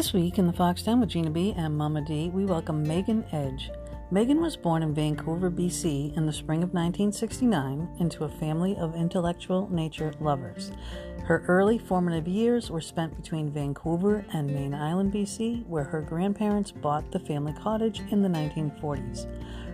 This week in the Fox Den with Gina B and Mama D, we welcome Megen Edge. Megen was born in Vancouver, BC in the spring of 1969 into a family of intellectual nature lovers. Her early formative years were spent between Vancouver and Mayne Island, BC, where her grandparents bought the family cottage in the 1940s.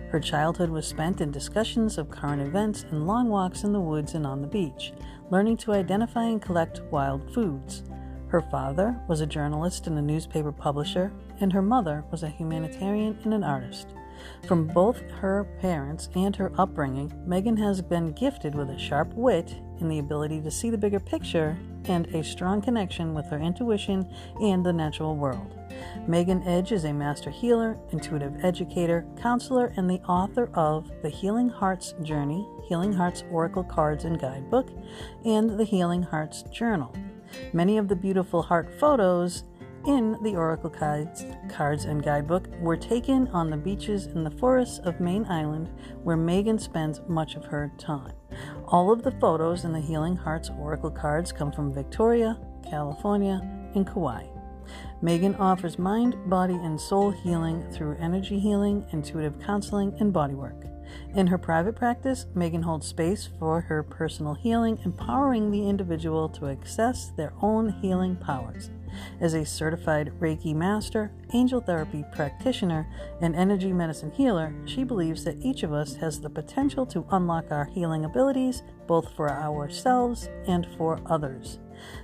Her childhood was spent in discussions of current events and long walks in the woods and on the beach, learning to identify and collect wild foods. Her father was a journalist and a newspaper publisher, and her mother was a humanitarian and an artist. From both her parents and her upbringing, Megen has been gifted with a sharp wit and the ability to see the bigger picture and a strong connection with her intuition and the natural world. Megen Edge is a master healer, intuitive educator, counselor, and the author of The Healing Hearts Journey, Healing Hearts Oracle Cards and Guidebook, and The Healing Hearts Journal. Many of the beautiful heart photos in the Oracle cards, cards and guidebook were taken on the beaches in the forests of Mayne Island, where Megen spends much of her time. All of the photos in the Healing Hearts Oracle cards come from Victoria, California, and Kauai. Megen offers mind, body, and soul healing through energy healing, intuitive counseling, and bodywork. In her private practice, Megen holds space for her personal healing, empowering the individual to access their own healing powers. As a certified Reiki master, angel therapy practitioner, and energy medicine healer, she believes that each of us has the potential to unlock our healing abilities, both for ourselves and for others.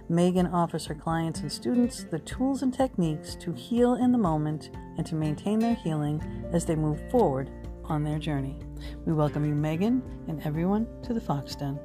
Megen offers her clients and students the tools and techniques to heal in the moment and to maintain their healing as they move forward on their journey. We welcome you, Megen, and everyone to the Fox Den.